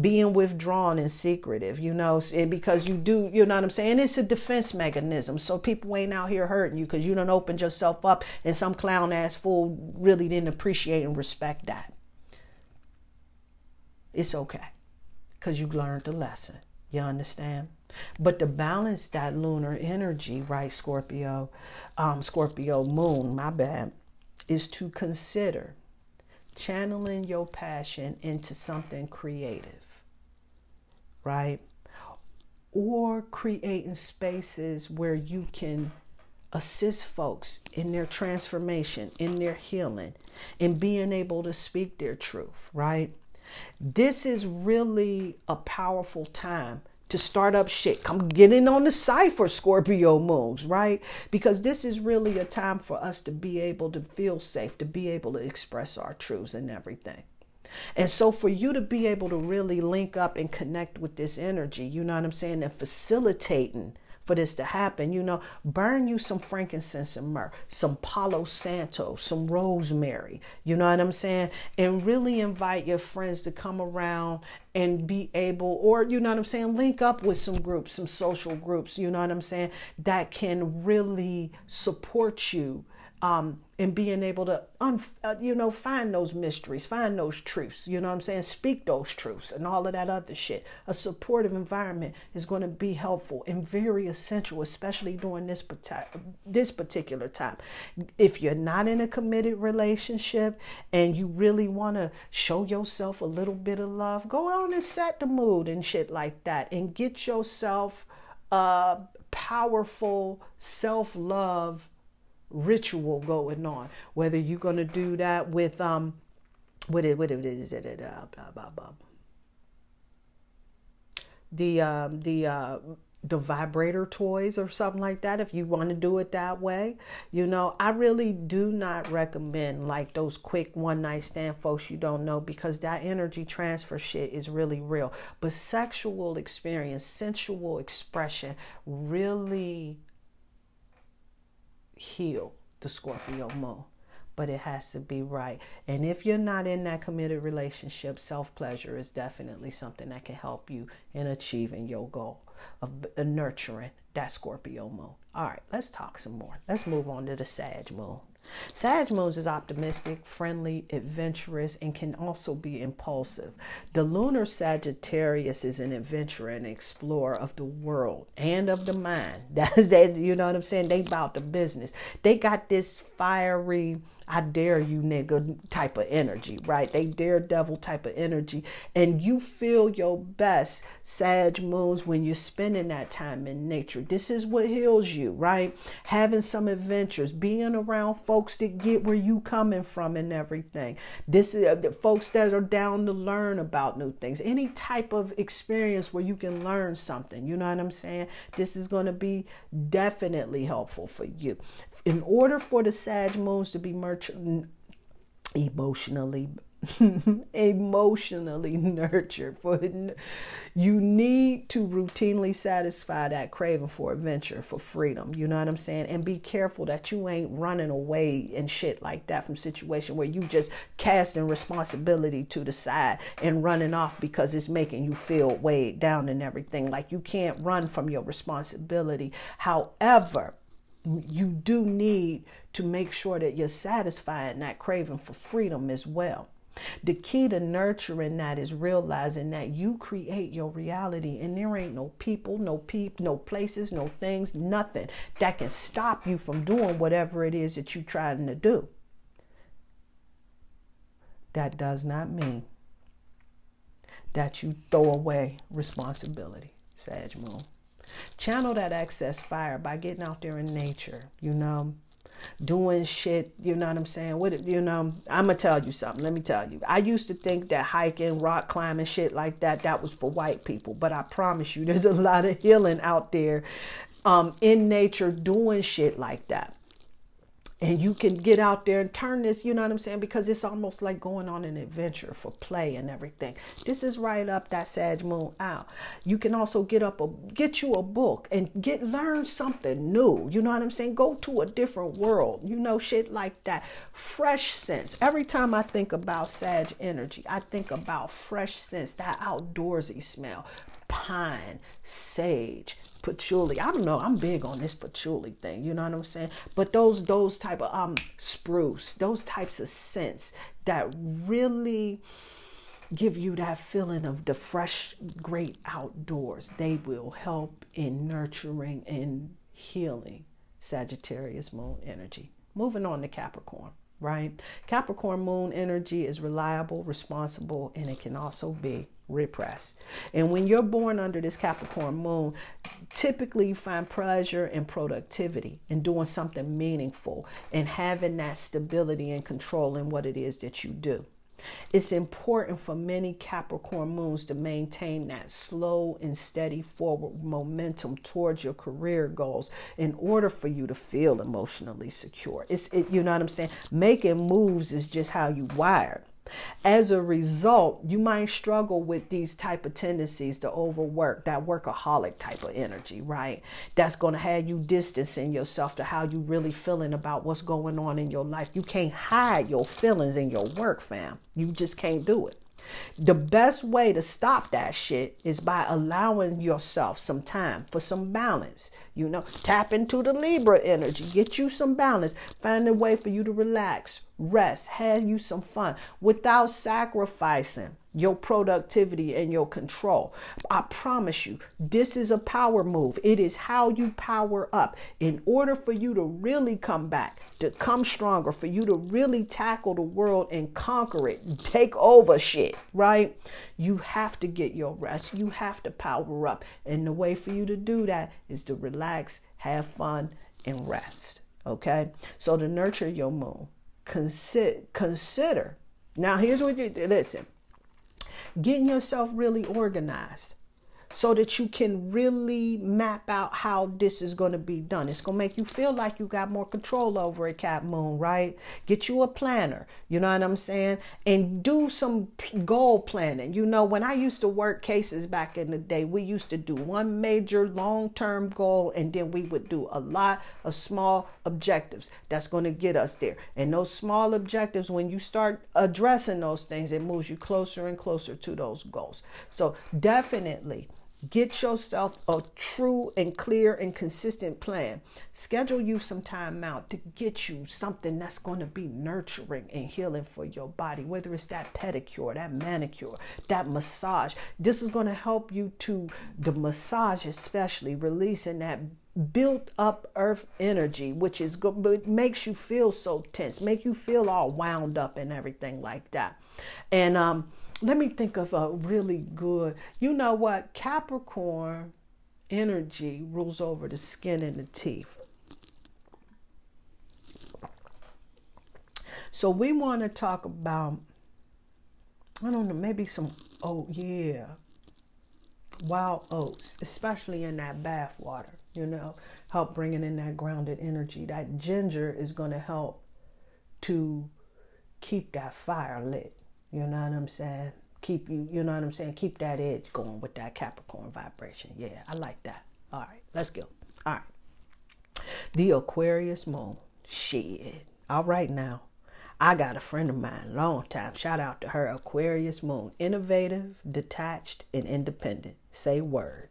Being withdrawn and secretive, you know, because you do, you know what I'm saying? It's a defense mechanism. So people ain't out here hurting you because you don't open yourself up and some clown ass fool really didn't appreciate and respect that. It's okay because you learned the lesson. You understand? But to balance that lunar energy, right, Scorpio, um, Scorpio moon, my bad, is to consider channeling your passion into something creative, right? Or creating spaces where you can assist folks in their transformation, in their healing, in being able to speak their truth, right? This is really a powerful time to start up shit. Come get in on the cipher, Scorpio moons, right? Because this is really a time for us to be able to feel safe, to be able to express our truths and everything. And so for you to be able to really link up and connect with this energy, you know what I'm saying, and facilitating for this to happen, you know, burn you some frankincense and myrrh, some Palo Santo, some rosemary, you know what I'm saying? And really invite your friends to come around and be able, or, you know what I'm saying, link up with some groups, some social groups, you know what I'm saying, that can really support you um, and being able to, un, uh, you know, find those mysteries, find those truths, you know what I'm saying? Speak those truths and all of that other shit. A supportive environment is going to be helpful and very essential, especially during this, this particular time. If you're not in a committed relationship and you really want to show yourself a little bit of love, go on and set the mood and shit like that and get yourself a powerful self love ritual going on. Whether you're going to do that with um, what it what it is it uh, blah, blah, blah. the um the uh the vibrator toys or something like that if you want to do it that way you know i really do not recommend like those quick one night stand folks you don't know because that energy transfer shit is really real but sexual experience sensual expression really heal the Scorpio moon. But it has to be right. And if you're not in that committed relationship, self pleasure is definitely something that can help you in achieving your goal of nurturing that Scorpio moon. All right, let's talk some more. Let's move on to the Sag moon. Sag moons is optimistic, friendly, adventurous, and can also be impulsive. The lunar Sagittarius is an adventurer and explorer of the world and of the mind. That's that, you know what I'm saying? They about the business. They got this fiery I dare you nigga type of energy, right? They daredevil type of energy. And you feel your best, Sag moons, when you're spending that time in nature. This is what heals you, right? Having some adventures, being around folks that get where you coming from and everything. This is uh, the folks that are down to learn about new things. Any type of experience where you can learn something. You know what I'm saying? This is going to be definitely helpful for you in order for the Sag moons to be emotionally emotionally nurtured for you need to routinely satisfy that craving for adventure for freedom you know what i'm saying? And be careful that you ain't running away and shit like that from situation where you just casting responsibility to the side and running off because it's making you feel weighed down and everything. Like you can't run from your responsibility. However you do need to make sure that you're satisfying that craving for freedom as well. The key to nurturing that is realizing that you create your reality and there ain't no people, no peep, no places, no things, nothing that can stop you from doing whatever it is that you're trying to do. That does not mean that you throw away responsibility, Sag Moon. Channel that excess fire by getting out there in nature, you know, doing shit, you know what I'm saying? What you know, I'm gonna tell you something. Let me tell you. I used to think that hiking, rock climbing, shit like that, that was for white people. But I promise you, there's a lot of healing out there um, in nature doing shit like that. And you can get out there and turn this, you know what I'm saying? Because it's almost like going on an adventure for play and everything. This is right up that Sag Moon out. You can also get up a get you a book and get learn something new. You know what I'm saying? Go to a different world. You know, shit like that. Fresh scents. Every time I think about Sag energy, I think about fresh scents, that outdoorsy smell. Pine, sage, patchouli. I don't know. I'm big on this patchouli thing. You know what I'm saying? But those those type of um spruce, those types of scents that really give you that feeling of the fresh, great outdoors. They will help in nurturing and healing Sagittarius moon energy. Moving on to Capricorn right? Capricorn moon energy is reliable, responsible, and it can also be repressed. And when you're born under this Capricorn moon, typically you find pleasure and productivity in doing something meaningful and having that stability and control in what it is that you do. It's important for many Capricorn moons to maintain that slow and steady forward momentum towards your career goals in order for you to feel emotionally secure. It's it, you know what I'm saying? Making moves is just how you wired. As a result, you might struggle with these type of tendencies to overwork, that workaholic type of energy, right? That's going to have you distancing yourself to how you really feeling about what's going on in your life. You can't hide your feelings in your work, fam. You just can't do it. The best way to stop that shit is by allowing yourself some time for some balance. You know, tap into the Libra energy, get you some balance, find a way for you to relax, rest, have you some fun without sacrificing your productivity and your control. I promise you, this is a power move. It is how you power up. In order for you to really come back, to come stronger, for you to really tackle the world and conquer it, take over shit, right? You have to get your rest. You have to power up. And the way for you to do that is to relax, have fun, and rest. Okay? So to nurture your moon, consider consider. Now here's what you listen getting yourself really organized so that you can really map out how this is going to be done. It's going to make you feel like you got more control over it, Cap Moon, right? Get you a planner, you know what I'm saying? And do some goal planning. You know, when I used to work cases back in the day, we used to do one major long term goal and then we would do a lot of small objectives that's going to get us there. And those small objectives, when you start addressing those things, it moves you closer and closer to those goals. So, definitely Get yourself a true and clear and consistent plan. Schedule you some time out to get you something that's going to be nurturing and healing for your body, whether it's that pedicure, that manicure, that massage. This is going to help you to the massage, especially releasing that built up earth energy which is good but makes you feel so tense make you feel all wound up and everything like that and um let me think of a really good. You know what? Capricorn energy rules over the skin and the teeth. So we want to talk about, I don't know, maybe some, oh yeah, wild oats, especially in that bath water, you know, help bringing in that grounded energy. That ginger is going to help to keep that fire lit. You know what I'm saying? Keep you, you know what I'm saying? Keep that edge going with that Capricorn vibration. Yeah, I like that. All right, let's go. All right. The Aquarius moon. Shit. All right now. I got a friend of mine, long time. Shout out to her, Aquarius moon. Innovative, detached, and independent. Say word.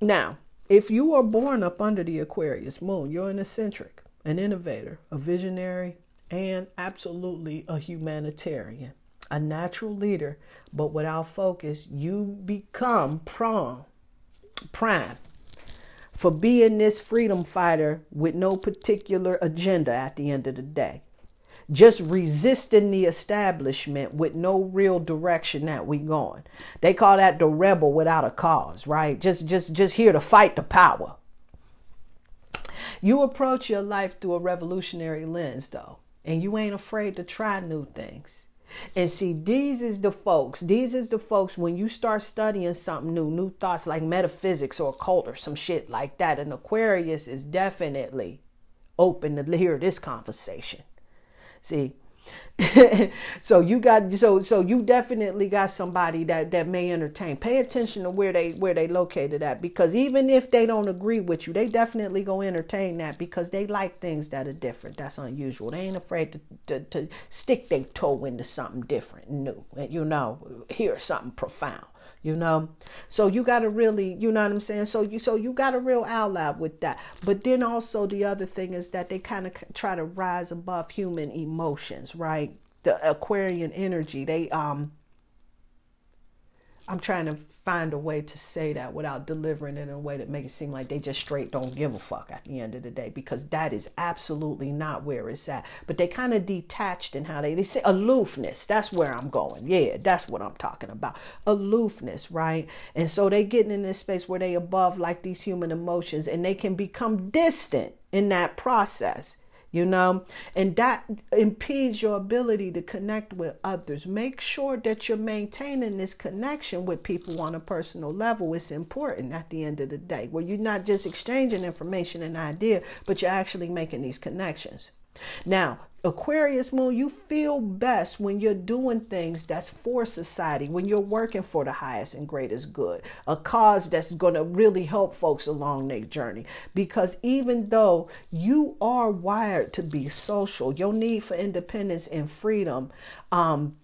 Now, if you are born up under the Aquarius moon, you're an eccentric, an innovator, a visionary, and absolutely a humanitarian, a natural leader, but without focus, you become prime, prime for being this freedom fighter with no particular agenda at the end of the day. Just resisting the establishment with no real direction that we going. They call that the rebel without a cause, right? Just just just here to fight the power. You approach your life through a revolutionary lens though and you ain't afraid to try new things. And see, these is the folks, these is the folks when you start studying something new, new thoughts like metaphysics or occult or some shit like that. An Aquarius is definitely open to hear this conversation. See, so you got so so you definitely got somebody that that may entertain. Pay attention to where they where they located at because even if they don't agree with you they definitely go entertain that because they like things that are different. That's unusual. They ain't afraid to to, to stick their toe into something different new and you know hear something profound you know? So you got to really you know what i'm saying? So you so you got a real ally with that. But then also the other thing is that they kind of try to rise above human emotions right? The aquarian energy they um i'm trying to find a way to say that without delivering it in a way that makes it seem like they just straight don't give a fuck at the end of the day because that is absolutely not where it's at. But they kind of detached in how they they say aloofness that's where i'm going. Yeah that's what i'm talking about. Aloofness right? And so they getting in this space where they above like these human emotions and they can become distant in that process you know? And that impedes your ability to connect with others. Make sure that you're maintaining this connection with people on a personal level. It's important at the end of the day. Where you're not just exchanging information and idea but you're actually making these connections. Now Aquarius moon, you feel best when you're doing things that's for society, when you're working for the highest and greatest good, a cause that's going to really help folks along their journey. Because even though you are wired to be social, your need for independence and freedom um,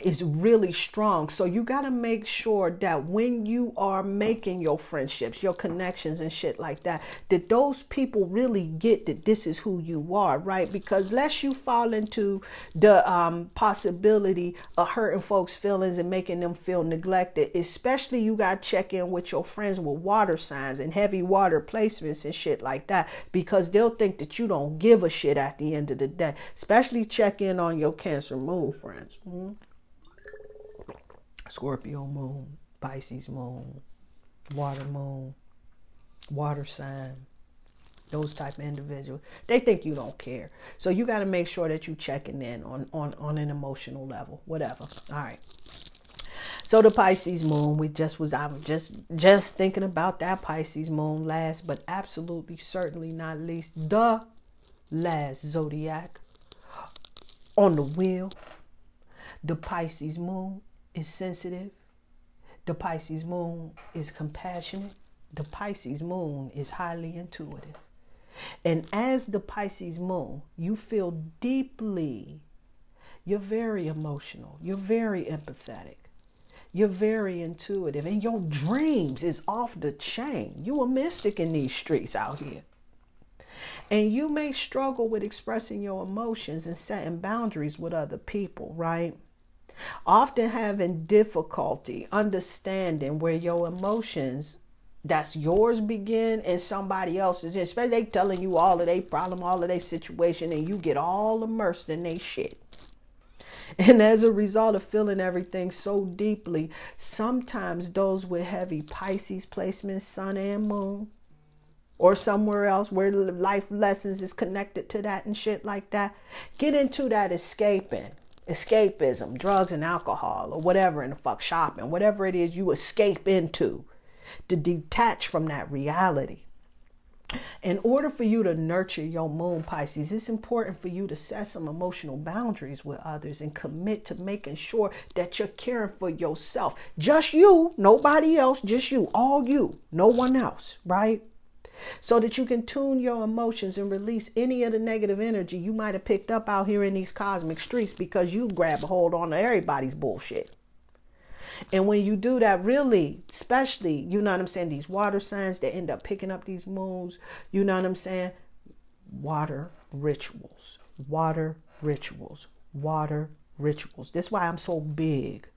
is really strong. So you got to make sure that when you are making your friendships, your connections and shit like that, that those people really get that this is who you are, right? Because lest you fall into the um, possibility of hurting folks' feelings and making them feel neglected, especially you got to check in with your friends with water signs and heavy water placements and shit like that because they'll think that you don't give a shit at the end of the day. Especially check in on your Cancer moon friends. Mhm. Scorpio moon, Pisces moon, water moon, water sign, those type of individuals. They think you don't care. So you got to make sure that you checking in on, on, on an emotional level, whatever. All right. So the Pisces moon, we just was I was just just thinking about that Pisces moon last, but absolutely certainly not least the last zodiac on the wheel. The Pisces moon is sensitive. The Pisces moon is compassionate. The Pisces moon is highly intuitive. And as the Pisces moon, you feel deeply, you're very emotional, you're very empathetic, you're very intuitive, and your dreams is off the chain. You a mystic in these streets out here. And you may struggle with expressing your emotions and setting boundaries with other people, right? Often having difficulty understanding where your emotions that's yours begin and somebody else's. Especially they telling you all of their problem all of their situation and you get all immersed in their shit. And as a result of feeling everything so deeply sometimes those with heavy pisces placements sun and moon or somewhere else where life lessons is connected to that and shit like that get into that escaping escapism, drugs and alcohol, or whatever in the fuck shopping, whatever it is you escape into to detach from that reality. In order for you to nurture your moon Pisces, it's important for you to set some emotional boundaries with others and commit to making sure that you're caring for yourself. Just you, nobody else, just you, all you, no one else, right? So that you can tune your emotions and release any of the negative energy you might have picked up out here in these cosmic streets because you grab a hold on everybody's bullshit. And when you do that, really, especially, you know what I'm saying, these water signs that end up picking up these moons, you know what I'm saying? Water rituals, water rituals, water rituals. That's why I'm so big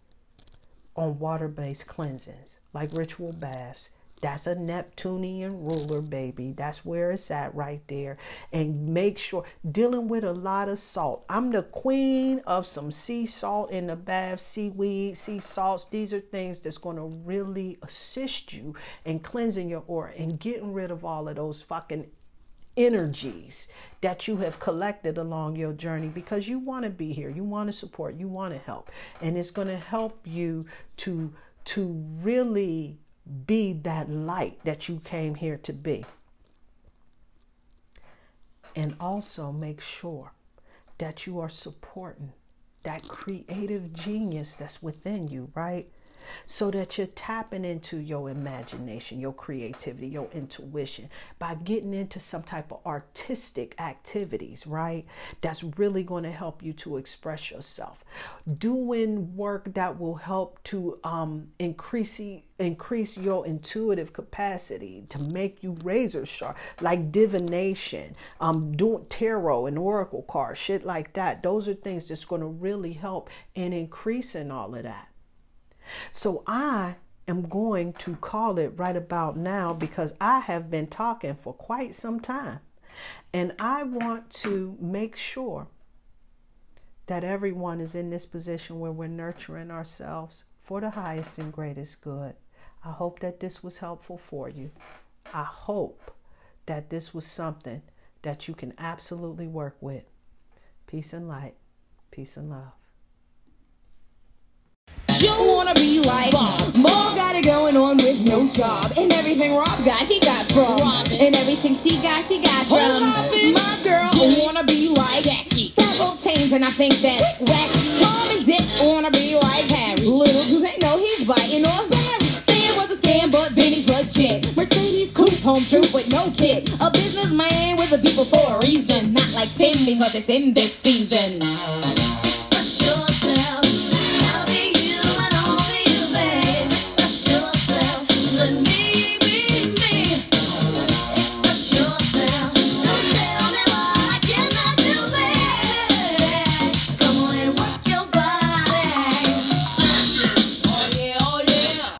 on water based cleansings, like ritual baths that's a Neptunian ruler, baby. That's where it's at right there. And make sure dealing with a lot of salt. I'm the queen of some sea salt in the bath, seaweed, sea salts. These are things that's going to really assist you in cleansing your aura and getting rid of all of those fucking energies that you have collected along your journey because you want to be here you want to support you want to help and it's going to help you to to really be that light that you came here to be. And also make sure that you are supporting that creative genius that's within you, right? So that you're tapping into your imagination, your creativity, your intuition by getting into some type of artistic activities, right? That's really going to help you to express yourself. Doing work that will help to um, increase increase your intuitive capacity to make you razor sharp, like divination, um, doing tarot and oracle cards, shit like that. Those are things that's going to really help in increasing all of that. So I am going to call it right about now because I have been talking for quite some time. And I want to make sure that everyone is in this position where we're nurturing ourselves for the highest and greatest good. I hope that this was helpful for you. I hope that this was something that you can absolutely work with. Peace and light. Peace and love. You wanna be like Bob. Mom got it going on with no job. And everything Rob got, he got from. Robin. And everything she got, she got from. Robin. My girl wanna be like Jackie. Got gold chains and I think that's wacky. Tom and Dick wanna be like Harry. Little do they know he's biting off Barry. Stan was a scam, but Benny's legit. Mercedes coupe, home truth with no kid. A businessman with a people for a reason. Not like Tim because it's in this season.